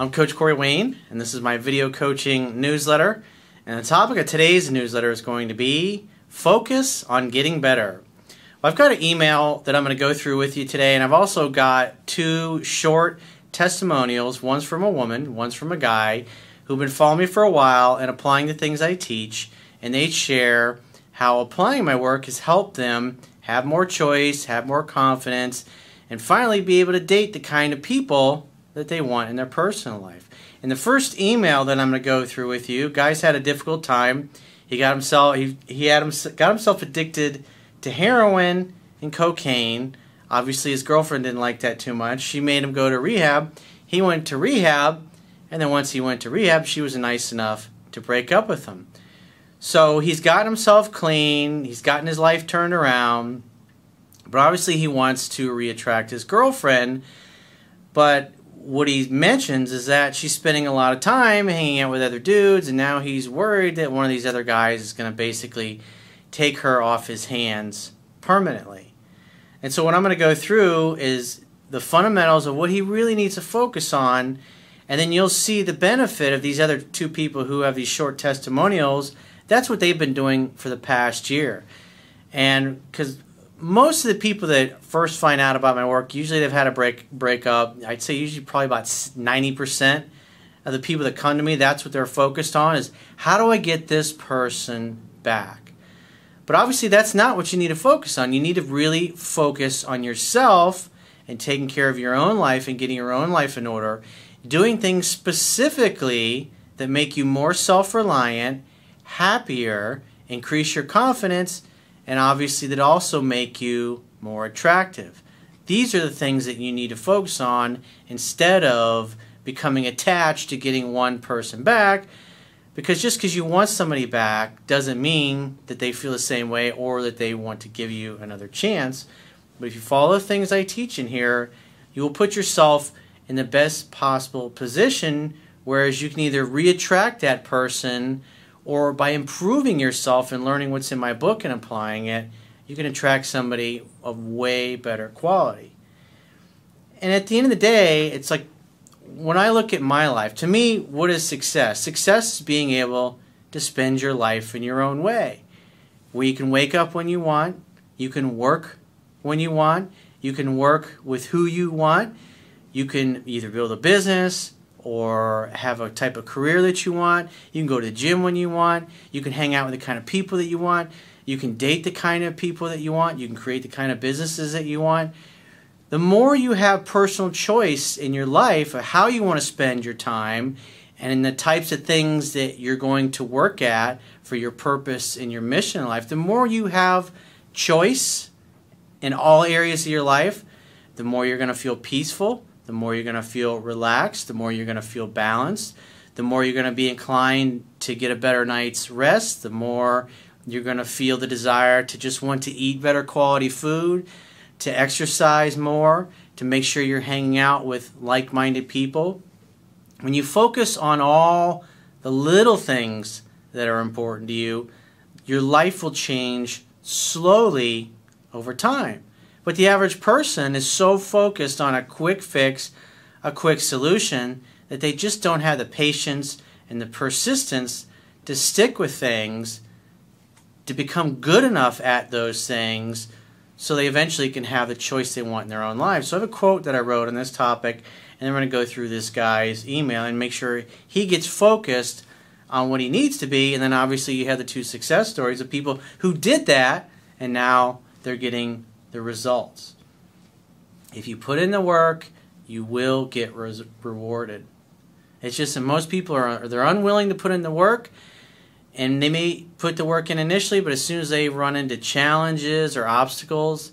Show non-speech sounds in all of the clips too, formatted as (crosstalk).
I'm Coach Corey Wayne, and this is my video coaching newsletter. And the topic of today's newsletter is going to be focus on getting better. Well, I've got an email that I'm going to go through with you today, and I've also got two short testimonials. One's from a woman, one's from a guy who've been following me for a while and applying the things I teach, and they share how applying my work has helped them have more choice, have more confidence, and finally be able to date the kind of people that they want in their personal life. In the first email that I'm going to go through with you, guy's had a difficult time. He got himself he, he had him, got himself addicted to heroin and cocaine. Obviously, his girlfriend didn't like that too much. She made him go to rehab. He went to rehab, and then once he went to rehab, she was nice enough to break up with him. So he's gotten himself clean. He's gotten his life turned around. But obviously, he wants to reattract his girlfriend. But what he mentions is that she's spending a lot of time hanging out with other dudes, and now he's worried that one of these other guys is going to basically take her off his hands permanently. And so, what I'm going to go through is the fundamentals of what he really needs to focus on, and then you'll see the benefit of these other two people who have these short testimonials. That's what they've been doing for the past year. And because most of the people that first find out about my work usually they've had a break break up. I'd say usually probably about ninety percent of the people that come to me, that's what they're focused on is how do I get this person back? But obviously that's not what you need to focus on. You need to really focus on yourself and taking care of your own life and getting your own life in order, doing things specifically that make you more self-reliant, happier, increase your confidence and obviously that also make you more attractive. These are the things that you need to focus on instead of becoming attached to getting one person back because just because you want somebody back doesn't mean that they feel the same way or that they want to give you another chance. But if you follow the things I teach in here, you will put yourself in the best possible position whereas you can either reattract that person or by improving yourself and learning what's in my book and applying it, you can attract somebody of way better quality. And at the end of the day, it's like when I look at my life, to me, what is success? Success is being able to spend your life in your own way, where you can wake up when you want, you can work when you want, you can work with who you want, you can either build a business, or have a type of career that you want. You can go to the gym when you want. You can hang out with the kind of people that you want. You can date the kind of people that you want. You can create the kind of businesses that you want. The more you have personal choice in your life of how you want to spend your time and in the types of things that you're going to work at for your purpose and your mission in life, the more you have choice in all areas of your life, the more you're going to feel peaceful, the more you're going to feel relaxed, the more you're going to feel balanced, the more you're going to be inclined to get a better night's rest, the more you're going to feel the desire to just want to eat better quality food, to exercise more, to make sure you're hanging out with like minded people. When you focus on all the little things that are important to you, your life will change slowly over time. But the average person is so focused on a quick fix, a quick solution, that they just don't have the patience and the persistence to stick with things, to become good enough at those things, so they eventually can have the choice they want in their own lives. So I have a quote that I wrote on this topic, and we're going to go through this guy's email and make sure he gets focused on what he needs to be. And then obviously you have the two success stories of people who did that, and now they're getting the results. If you put in the work, you will get res- rewarded. It's just that most people are they're unwilling to put in the work, and they may put the work in initially, but as soon as they run into challenges or obstacles,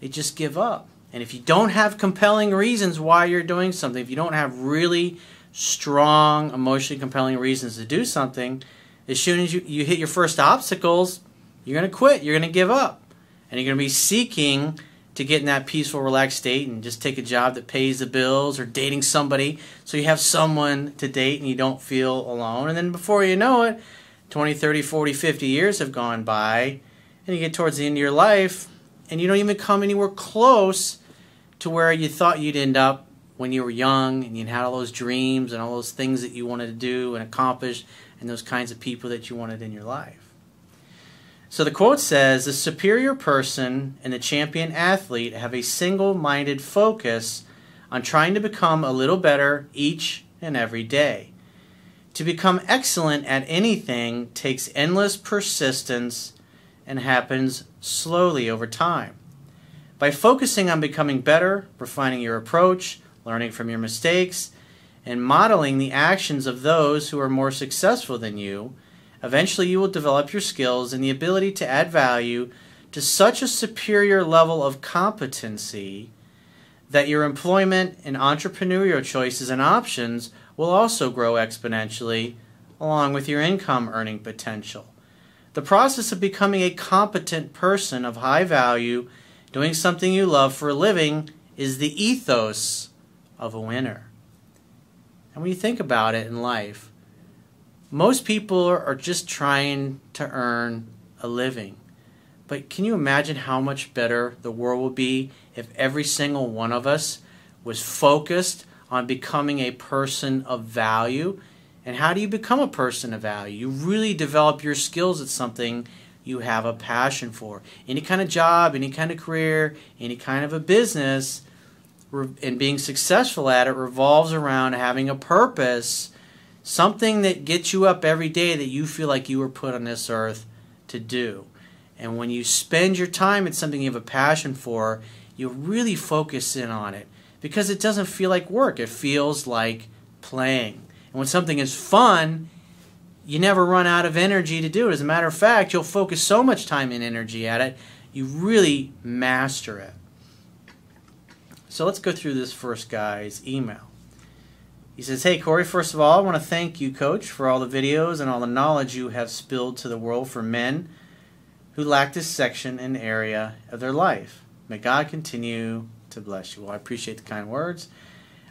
they just give up. And if you don't have compelling reasons why you're doing something, if you don't have really strong, emotionally compelling reasons to do something, as soon as you, you hit your first obstacles, you're going to quit. You're going to give up and you're going to be seeking to get in that peaceful, relaxed state and just take a job that pays the bills or dating somebody so you have someone to date and you don't feel alone. And then before you know it, 20, 30, 40, 50 years have gone by and you get towards the end of your life and you don't even come anywhere close to where you thought you'd end up when you were young and you had all those dreams and all those things that you wanted to do and accomplish and those kinds of people that you wanted in your life. So the quote says The superior person and the champion athlete have a single minded focus on trying to become a little better each and every day. To become excellent at anything takes endless persistence and happens slowly over time. By focusing on becoming better, refining your approach, learning from your mistakes, and modeling the actions of those who are more successful than you, eventually you will develop your skills and the ability to add value to such a superior level of competency that your employment and entrepreneurial choices and options will also grow exponentially along with your income earning potential. The process of becoming a competent person of high value, doing something you love for a living, is the ethos of a winner. And when you think about it in life, most people are just trying to earn a living. But can you imagine how much better the world would be if every single one of us was focused on becoming a person of value? And how do you become a person of value? You really develop your skills at something you have a passion for. Any kind of job, any kind of career, any kind of a business and being successful at it revolves around having a purpose, something that gets you up every day that you feel like you were put on this earth to do. And when you spend your time at something you have a passion for, you really focus in on it because it doesn't feel like work. It feels like playing. And when something is fun, you never run out of energy to do it. As a matter of fact, you'll focus so much time and energy at it, you really master it. So let's go through this first guy's email. He says, Hey Corey, first of all, I want to thank you, Coach, for all the videos and all the knowledge you have spilled to the world for men who lack this section and area of their life. May God continue to bless you. Well, I appreciate the kind words.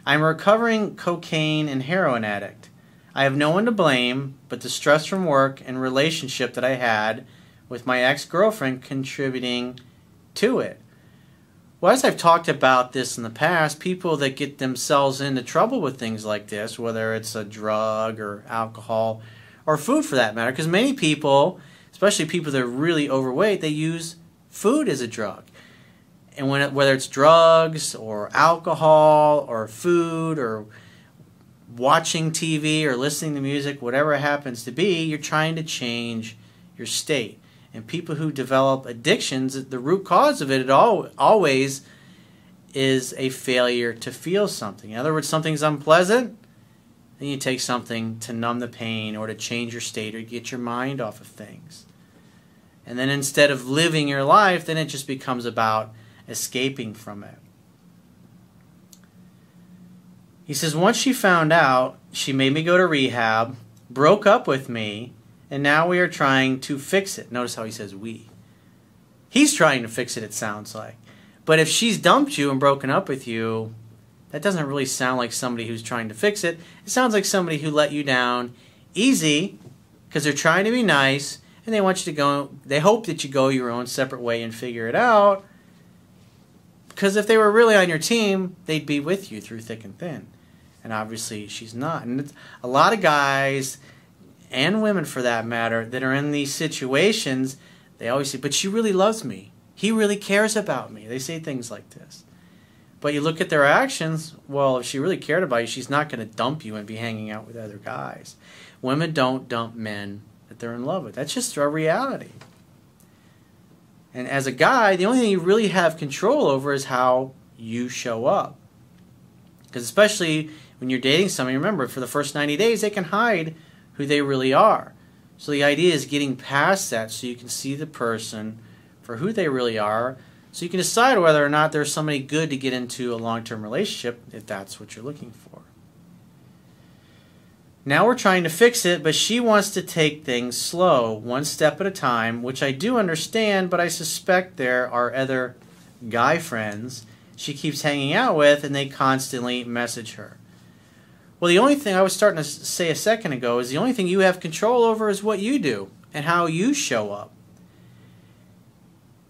I'm a recovering cocaine and heroin addict. I have no one to blame, but the stress from work and relationship that I had with my ex girlfriend contributing to it. Well, as I've talked about this in the past, people that get themselves into trouble with things like this, whether it's a drug or alcohol or food for that matter, because many people, especially people that are really overweight, they use food as a drug. And when it, whether it's drugs or alcohol or food or watching TV or listening to music, whatever it happens to be, you're trying to change your state. And people who develop addictions, the root cause of it, all, always is a failure to feel something. In other words, something's unpleasant, then you take something to numb the pain or to change your state or get your mind off of things. And then instead of living your life, then it just becomes about escaping from it. He says, once she found out, she made me go to rehab, broke up with me, and now we are trying to fix it. Notice how he says we. He's trying to fix it, it sounds like. But if she's dumped you and broken up with you, that doesn't really sound like somebody who's trying to fix it. It sounds like somebody who let you down easy because they're trying to be nice and they want you to go, they hope that you go your own separate way and figure it out. Because if they were really on your team, they'd be with you through thick and thin. And obviously, she's not. And a lot of guys and women for that matter, that are in these situations, they always say, But she really loves me. He really cares about me. They say things like this. But you look at their actions, well, if she really cared about you, she's not going to dump you and be hanging out with other guys. Women don't dump men that they're in love with. That's just a reality. And as a guy, the only thing you really have control over is how you show up. Because especially when you're dating somebody, remember, for the first 90 days, they can hide who they really are. So the idea is getting past that so you can see the person for who they really are so you can decide whether or not there's somebody good to get into a long-term relationship if that's what you're looking for. Now we're trying to fix it, but she wants to take things slow, one step at a time, which I do understand, but I suspect there are other guy friends she keeps hanging out with and they constantly message her. Well, the only thing I was starting to say a second ago is the only thing you have control over is what you do and how you show up.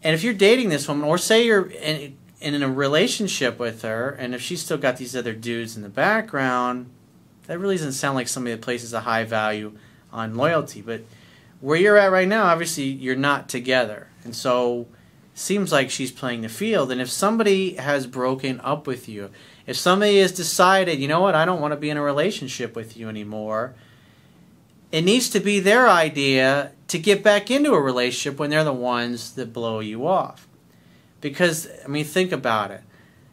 And if you're dating this woman, or say you're, and in a relationship with her, and if she's still got these other dudes in the background, that really doesn't sound like somebody that places a high value on loyalty. But where you're at right now, obviously you're not together, and so seems like she's playing the field. And if somebody has broken up with you, if somebody has decided, you know what, I don't want to be in a relationship with you anymore, it needs to be their idea to get back into a relationship when they're the ones that blow you off. Because I mean, think about it.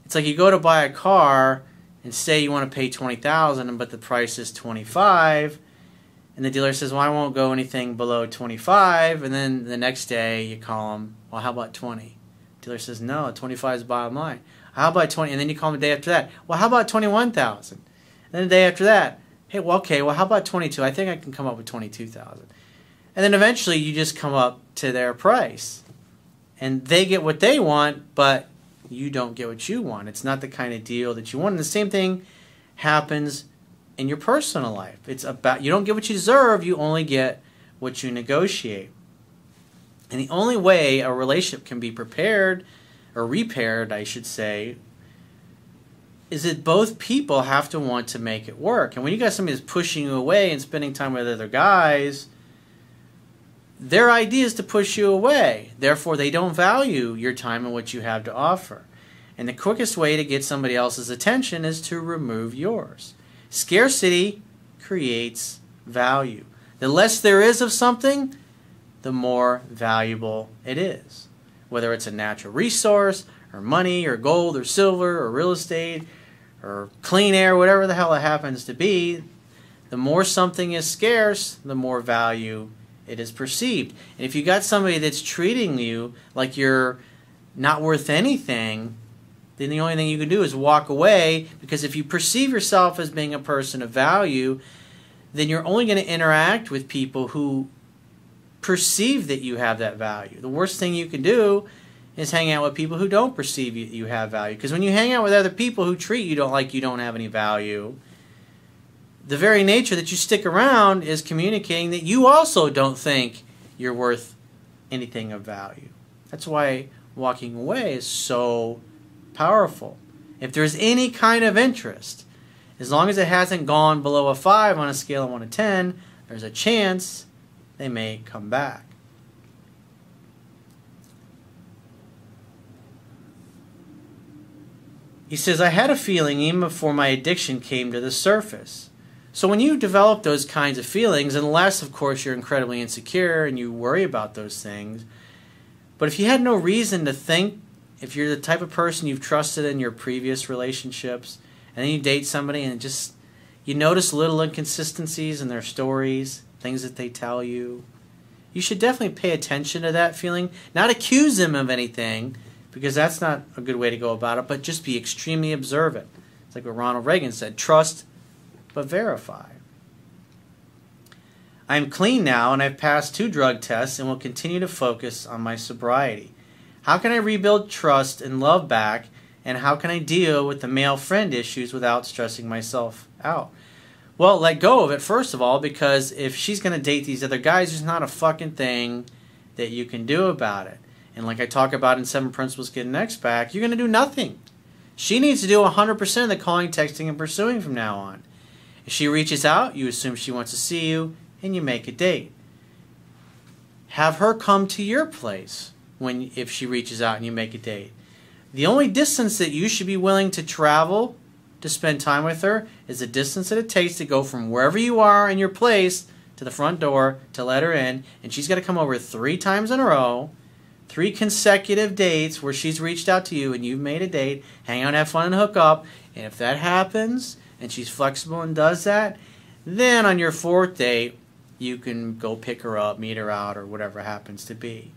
It's like you go to buy a car and say you want to pay twenty thousand, but the price is twenty five, and the dealer says, "Well, I won't go anything below twenty five. And then the next day you call them, "Well, how about 20? Dealer says, "No, twenty five is the bottom line." How about twenty? And then you call them the day after that. Well, how about twenty one thousand? And then the day after that, hey, well, okay, well, how about twenty two? I think I can come up with twenty two thousand. And then eventually you just come up to their price, and they get what they want, but you don't get what you want. It's not the kind of deal that you want. And the same thing happens in your personal life. It's about you don't get what you deserve, you only get what you negotiate. And the only way a relationship can be prepared or repaired, I should say, is that both people have to want to make it work. And when you got somebody that's pushing you away and spending time with other guys, their idea is to push you away. Therefore, they don't value your time and what you have to offer. And the quickest way to get somebody else's attention is to remove yours. Scarcity creates value. The less there is of something, the more valuable it is. Whether it's a natural resource, or money, or gold, or silver, or real estate, or clean air, whatever the hell it happens to be, the more something is scarce, the more value it is perceived. And if you got somebody that's treating you like you're not worth anything, then the only thing you can do is walk away because if you perceive yourself as being a person of value, then you're only going to interact with people who perceive that you have that value. The worst thing you can do is hang out with people who don't perceive you, you have value. Because when you hang out with other people who treat you don't like you don't have any value, the very nature that you stick around is communicating that you also don't think you're worth anything of value. That's why walking away is so powerful. If there's any kind of interest, as long as it hasn't gone below a 5 on a scale of 1 to 10, there's a chance they may come back. He says, I had a feeling even before my addiction came to the surface. So when you develop those kinds of feelings, unless, of course, you're incredibly insecure and you worry about those things, but if you had no reason to think, if you're the type of person you've trusted in your previous relationships, and then you date somebody and just you notice little inconsistencies in their stories, things that they tell you, you should definitely pay attention to that feeling. Not accuse them of anything, because that's not a good way to go about it, but just be extremely observant. It's like what Ronald Reagan said trust but verify. I am clean now and I've passed two drug tests and will continue to focus on my sobriety. How can I rebuild trust and love back? And how can I deal with the male friend issues without stressing myself out? Well, let go of it, first of all, because if she's going to date these other guys, there's not a fucking thing that you can do about it. And like I talk about in Seven Principles Getting X Back, you're going to do nothing. She needs to do 100% of the calling, texting, and pursuing from now on. If she reaches out, you assume she wants to see you and you make a date. Have her come to your place when if she reaches out and you make a date. The only distance that you should be willing to travel to spend time with her is the distance that it takes to go from wherever you are in your place to the front door to let her in, and she's got to come over three times in a row, three consecutive dates where she's reached out to you and you've made a date, hang out, have fun, and hook up. And if that happens, and she's flexible and does that, then on your fourth date, you can go pick her up, meet her out, or whatever happens to be.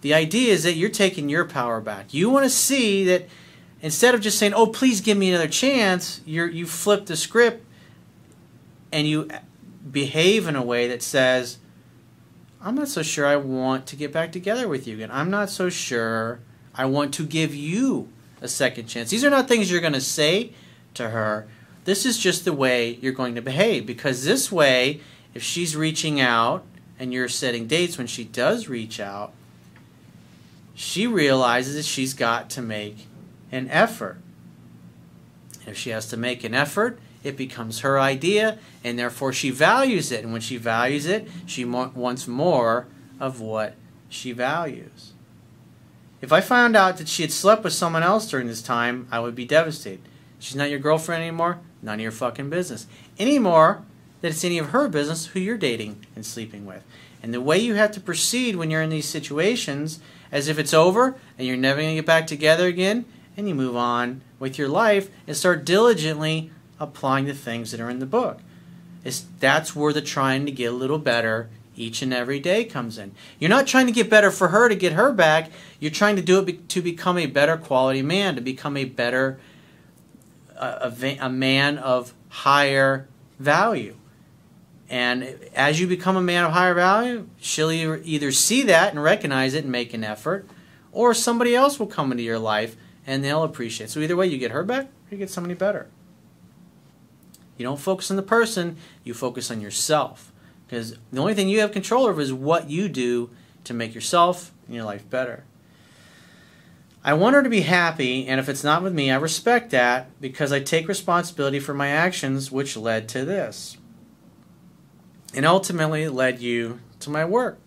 The idea is that you're taking your power back. You want to see that instead of just saying, "Oh, please give me another chance," you you flip the script and you behave in a way that says, "I'm not so sure I want to get back together with you again. I'm not so sure I want to give you a second chance." These are not things you're going to say to her, this is just the way you're going to behave because this way, if she's reaching out and you're setting dates when she does reach out, she realizes that she's got to make an effort. If she has to make an effort, it becomes her idea, and therefore she values it. And when she values it, she wants more of what she values. If I found out that she had slept with someone else during this time, I would be devastated. She's not your girlfriend anymore, none of your fucking business. Any more that it's any of her business who you're dating and sleeping with. And the way you have to proceed when you're in these situations, as if it's over and you're never going to get back together again, and you move on with your life and start diligently applying the things that are in the book. It's, that's where the trying to get a little better each and every day comes in. You're not trying to get better for her to get her back. You're trying to do it be, to become a better quality man, to become a better uh, a, a man of higher value. And as you become a man of higher value, she'll either see that and recognize it and make an effort, or somebody else will come into your life and they'll appreciate. So either way, you get her back or you get somebody better. You don't focus on the person, you focus on yourself. Because the only thing you have control over is what you do to make yourself and your life better. I want her to be happy, and if it's not with me, I respect that because I take responsibility for my actions, which led to this. And ultimately led you to my work.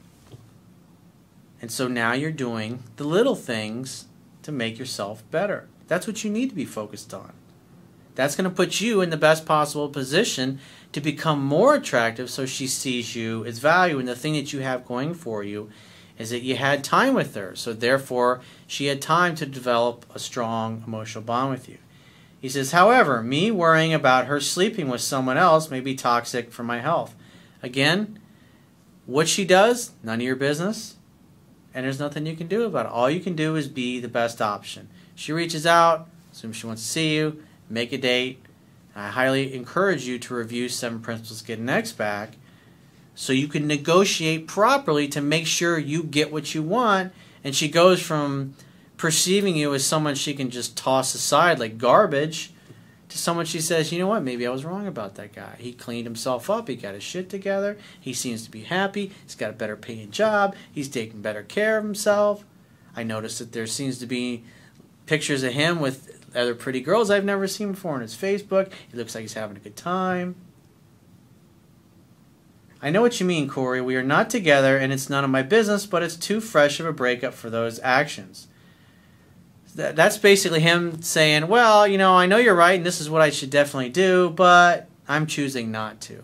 And so now you're doing the little things to make yourself better. That's what you need to be focused on. That's going to put you in the best possible position to become more attractive so she sees you as value. And the thing that you have going for you is that you had time with her. So therefore, she had time to develop a strong emotional bond with you. He says, however, me worrying about her sleeping with someone else may be toxic for my health. Again, what she does, none of your business, and there's nothing you can do about it. All you can do is be the best option. She reaches out, assumes she wants to see you, make a date, I highly encourage you to review Seven Principles Get an X back so you can negotiate properly to make sure you get what you want. And she goes from perceiving you as someone she can just toss aside like garbage to someone she says, you know what, maybe I was wrong about that guy. He cleaned himself up, he got his shit together, he seems to be happy, he's got a better paying job, he's taking better care of himself. I noticed that there seems to be pictures of him with other pretty girls I've never seen before on his Facebook. He looks like he's having a good time. I know what you mean, Corey. We are not together, and it's none of my business, but it's too fresh of a breakup for those actions. That's basically him saying, Well, you know, I know you're right, and this is what I should definitely do, but I'm choosing not to.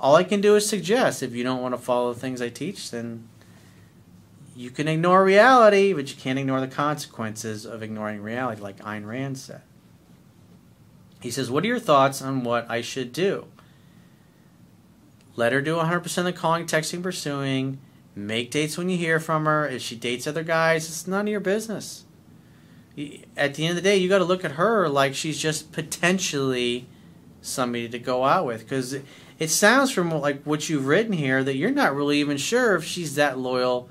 All I can do is suggest if you don't want to follow the things I teach, then you can ignore reality, but you can't ignore the consequences of ignoring reality, like Ayn Rand said. He says, What are your thoughts on what I should do? Let her do 100% of the calling, texting, pursuing. Make dates when you hear from her. If she dates other guys, it's none of your business. At the end of the day, you got to look at her like she's just potentially somebody to go out with. Because it sounds from like what you've written here that you're not really even sure if she's that loyal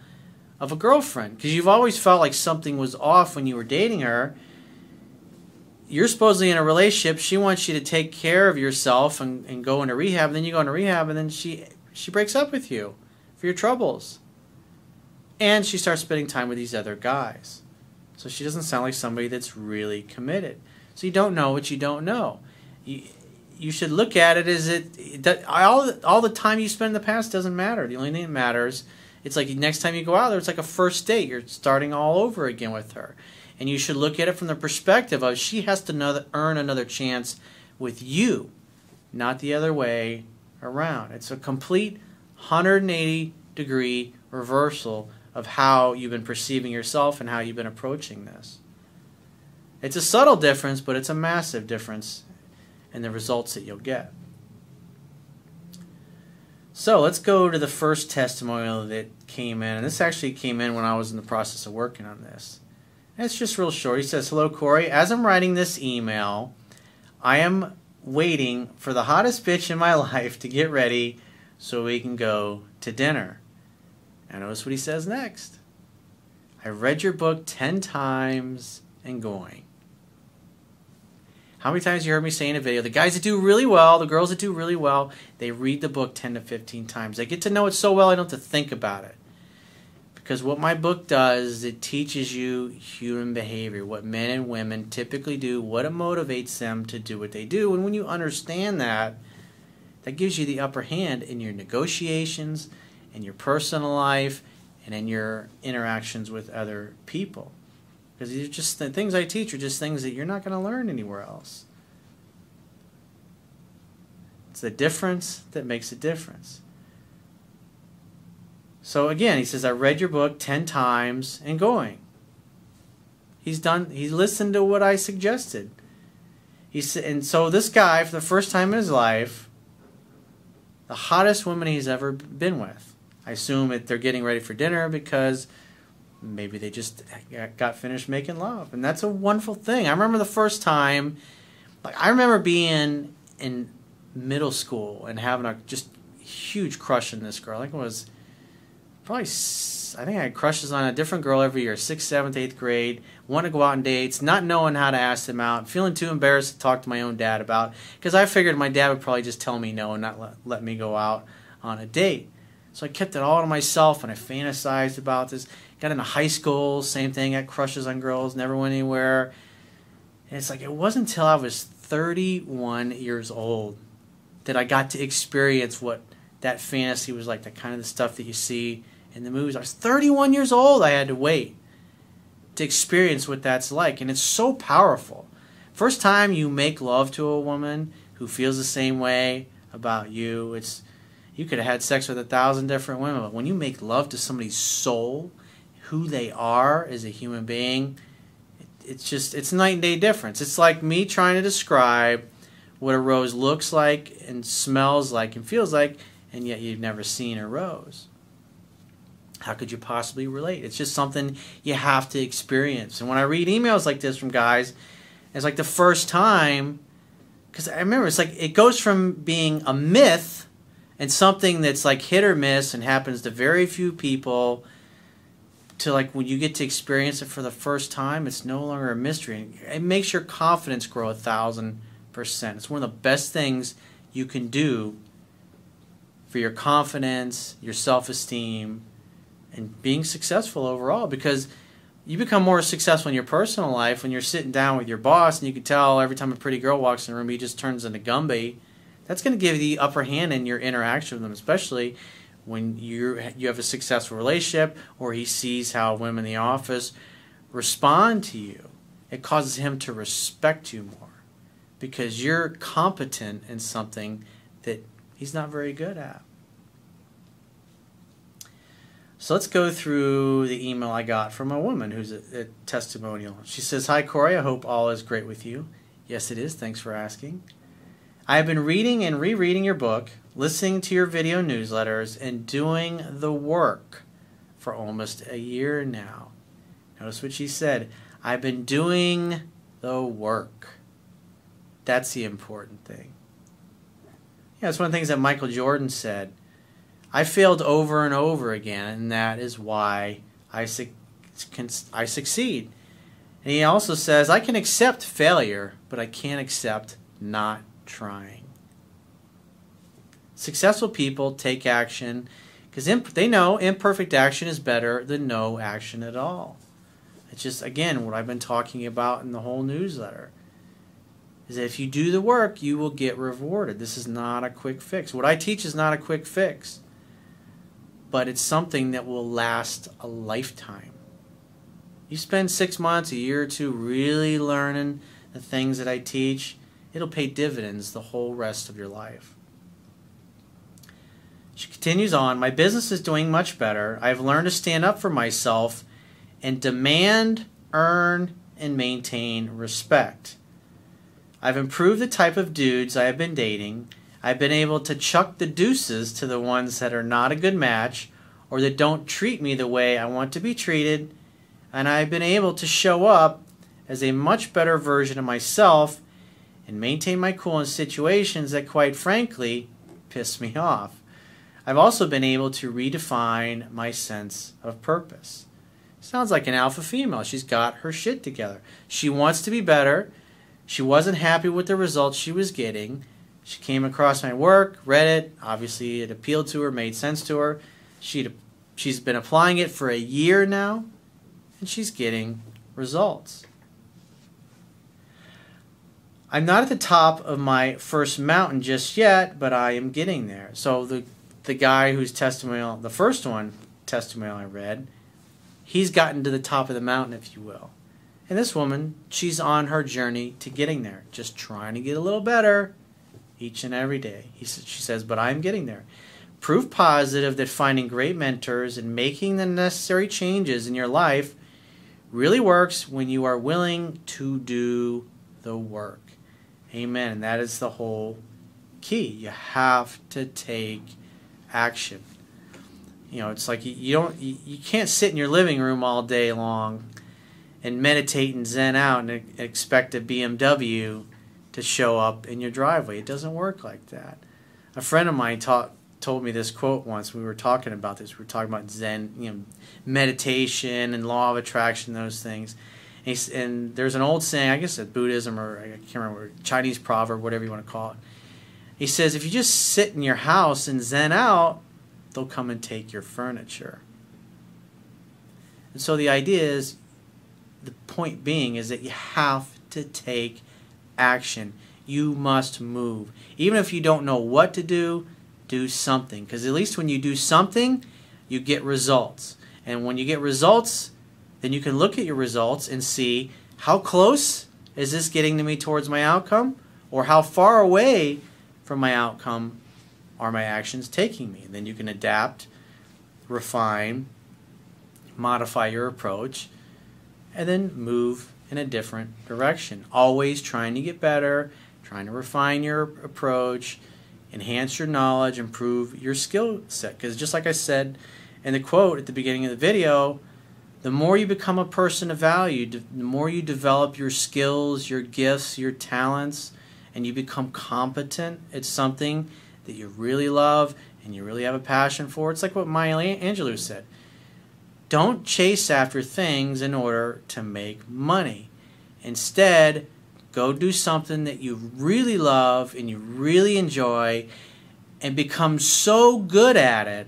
of a girlfriend because you've always felt like something was off when you were dating her. You're supposedly in a relationship. She wants you to take care of yourself and, and go into rehab. And then you go into rehab, and then she she breaks up with you for your troubles. And she starts spending time with these other guys. So she doesn't sound like somebody that's really committed. So you don't know what you don't know. You, you should look at it as it all all the time you spend in the past doesn't matter. The only thing that matters it's like next time you go out there, it's like a first date. You're starting all over again with her. And you should look at it from the perspective of she has to another, earn another chance with you, not the other way around. It's a complete 180 degree reversal of how you've been perceiving yourself and how you've been approaching this. It's a subtle difference, but it's a massive difference in the results that you'll get. So let's go to the first testimonial that came in. And this actually came in when I was in the process of working on this. And it's just real short. He says, Hello, Corey. As I'm writing this email, I am waiting for the hottest bitch in my (laughs) life to get ready so we can go to dinner. And notice what he says next. I read your book 10 times and going. How many times you heard me say in a video, the guys that do really well, the girls that do really well, they read the book 10 to 15 times. They get to know it so well I don't have to think about it. Because what my book does it teaches you human behavior, what men and women typically do, what motivates them to do what they do. And when you understand that, that gives you the upper hand in your negotiations, in your personal life, and in your interactions with other people. Because these are just the things I teach are just things that you're not going to learn anywhere else. It's the difference that makes a difference. So again, he says, I read your book 10 times and going. He's done, he listened to what I suggested. He said, and so this guy, for the first time in his life, the hottest woman he's ever been with. I assume that they're getting ready for dinner because maybe they just got finished making love. And that's a wonderful thing. I remember the first time, like, I remember being in middle school and having a just huge crush on this girl. I think it was probably I think I had crushes on a different girl every year, sixth, seventh, eighth grade. Want to go out on dates, not knowing how to ask them out, feeling too embarrassed to talk to my own dad about, because I figured my dad would probably just tell me no and not let, let me go out on a date. So I kept it all to myself and I fantasized about this. Got into high school, same thing, had crushes on girls, never went anywhere. And it's like it wasn't until I was 31 years old that I got to experience what that fantasy was like, the kind of the stuff that you see in the movies. I was 31 years old. I had to wait to experience what that's like, and it's so powerful. First time you make love to a woman who feels the same way about you, it's you could have had sex with a thousand different women, but when you make love to somebody's soul, who they are as a human being, it's just it's night and day difference. It's like me trying to describe what a rose looks like and smells like and feels like, and yet you've never seen a rose how could you possibly relate? It's just something you have to experience. And when I read emails like this from guys, it's like the first time, because I remember it's like it goes from being a myth and something that's like hit or miss and happens to very few people to like when you get to experience it for the first time, it's no longer a mystery. It makes your confidence grow a thousand percent. It's one of the best things you can do for your confidence, your self esteem, and being successful overall because you become more successful in your personal life when you're sitting down with your boss and you can tell every time a pretty girl walks in the room he just turns into Gumby. That's going to give you the upper hand in your interaction with them, especially when you you have a successful relationship or he sees how women in the office respond to you. It causes him to respect you more because you're competent in something that he's not very good at. So let's go through the email I got from a woman who's a, a, testimonial. She says, Hi, Corey. I hope all is great with you. Yes, it is. Thanks for asking. I have been reading and rereading your book, listening to your video newsletters, and doing the work for almost a year now. Notice what she said. I've been doing the work. That's the important thing. Yeah, it's one of the things that Michael Jordan said I failed over and over again, and that is why I, su- I succeed. And he also says, I can accept failure, but I can't accept not trying. Successful people take action because imp- they know imperfect action is better than no action at all. It's just, again, what I've been talking about in the whole newsletter. Is that if you do the work, you will get rewarded. This is not a quick fix. What I teach is not a quick fix but it's something that will last a lifetime. You spend six months, a year or two really learning the things that I teach, it'll pay dividends the whole rest of your life. She continues on My business is doing much better. I've learned to stand up for myself and demand, earn, and maintain respect. I've improved the type of dudes I have been dating I've been able to chuck the deuces to the ones that are not a good match or that don't treat me the way I want to be treated, and I've been able to show up as a much better version of myself and maintain my cool in situations that, quite frankly, piss me off. I've also been able to redefine my sense of purpose. Sounds like an alpha female. She's got her shit together. She wants to be better. She wasn't happy with the results she was getting. She came across my work, read it. Obviously, it appealed to her, made sense to her. She'd She's been applying it for a year now, and she's getting results. I'm not at the top of my first mountain just yet, but I am getting there. So the the guy whose testimonial, the first one testimonial I read, he's gotten to the top of the mountain, if you will. And this woman, she's on her journey to getting there, just trying to get a little better each and every day. He, she says, but I'm getting there. Proof positive that finding great mentors and making the necessary changes in your life really works when you are willing to do the work. Amen. And that is the whole key. You have to take action. You know, it's like you, don't you can't sit in your living room all day long and meditate and zen out and expect a BMW to show up in your driveway. It doesn't work like that. A friend of mine taught told me this quote once. We were talking about this. We were talking about Zen, you know, meditation and law of attraction, those things. And, and there's an old saying, I guess it's Buddhism or I can't remember, Chinese proverb, whatever you want to call it. He says, if you just sit in your house and Zen out, they'll come and take your furniture. And so the idea is, the point being is that you have to take action. You must move. Even if you don't know what to do, do something. Because at least when you do something, you get results. And when you get results, then you can look at your results and see how close is this getting to me towards my outcome? Or how far away from my outcome are my actions taking me? And then you can adapt, refine, modify your approach, and then move in a different direction. Always trying to get better, trying to refine your approach, enhance your knowledge, improve your skill set. Because just like I said in the quote at the beginning of the video, the more you become a person of value, the more you develop your skills, your gifts, your talents, and you become competent at something that you really love and you really have a passion for. It's like what Maya Angelou said. Don't chase after things in order to make money. Instead, go do something that you really love and you really enjoy and become so good at it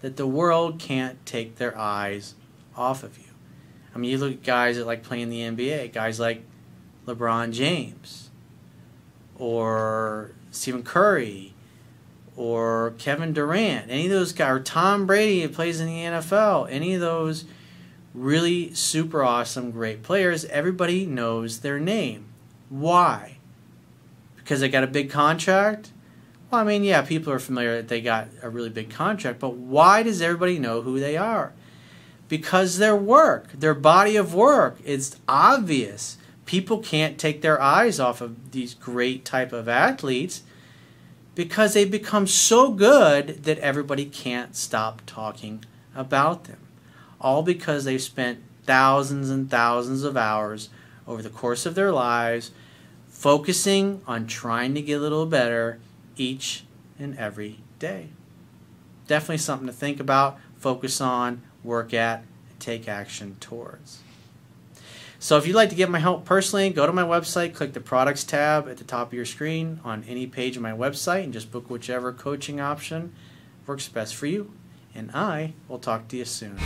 that the world can't take their eyes off of you. I mean, you look at guys that like playing the NBA, guys like LeBron James or Stephen Curry or Kevin Durant, any of those guys, or Tom Brady who plays in the NFL, any of those really super awesome, great players, everybody knows their name. Why? Because they got a big contract? Well, I mean, yeah, people are familiar that they got a really big contract, but why does everybody know who they are? Because their work, their body of work, is obvious. People can't take their eyes off of these great type of athletes because they become so good that everybody can't stop talking about them. All because they've spent thousands and thousands of hours over the course of their lives focusing on trying to get a little better each and every day. Definitely something to think about, focus on, work at, and take action towards. So if you'd like to get my help personally, go to my website, click the products tab at the top of your screen on any page of my website and just book whichever coaching option works best for you. And I will talk to you soon.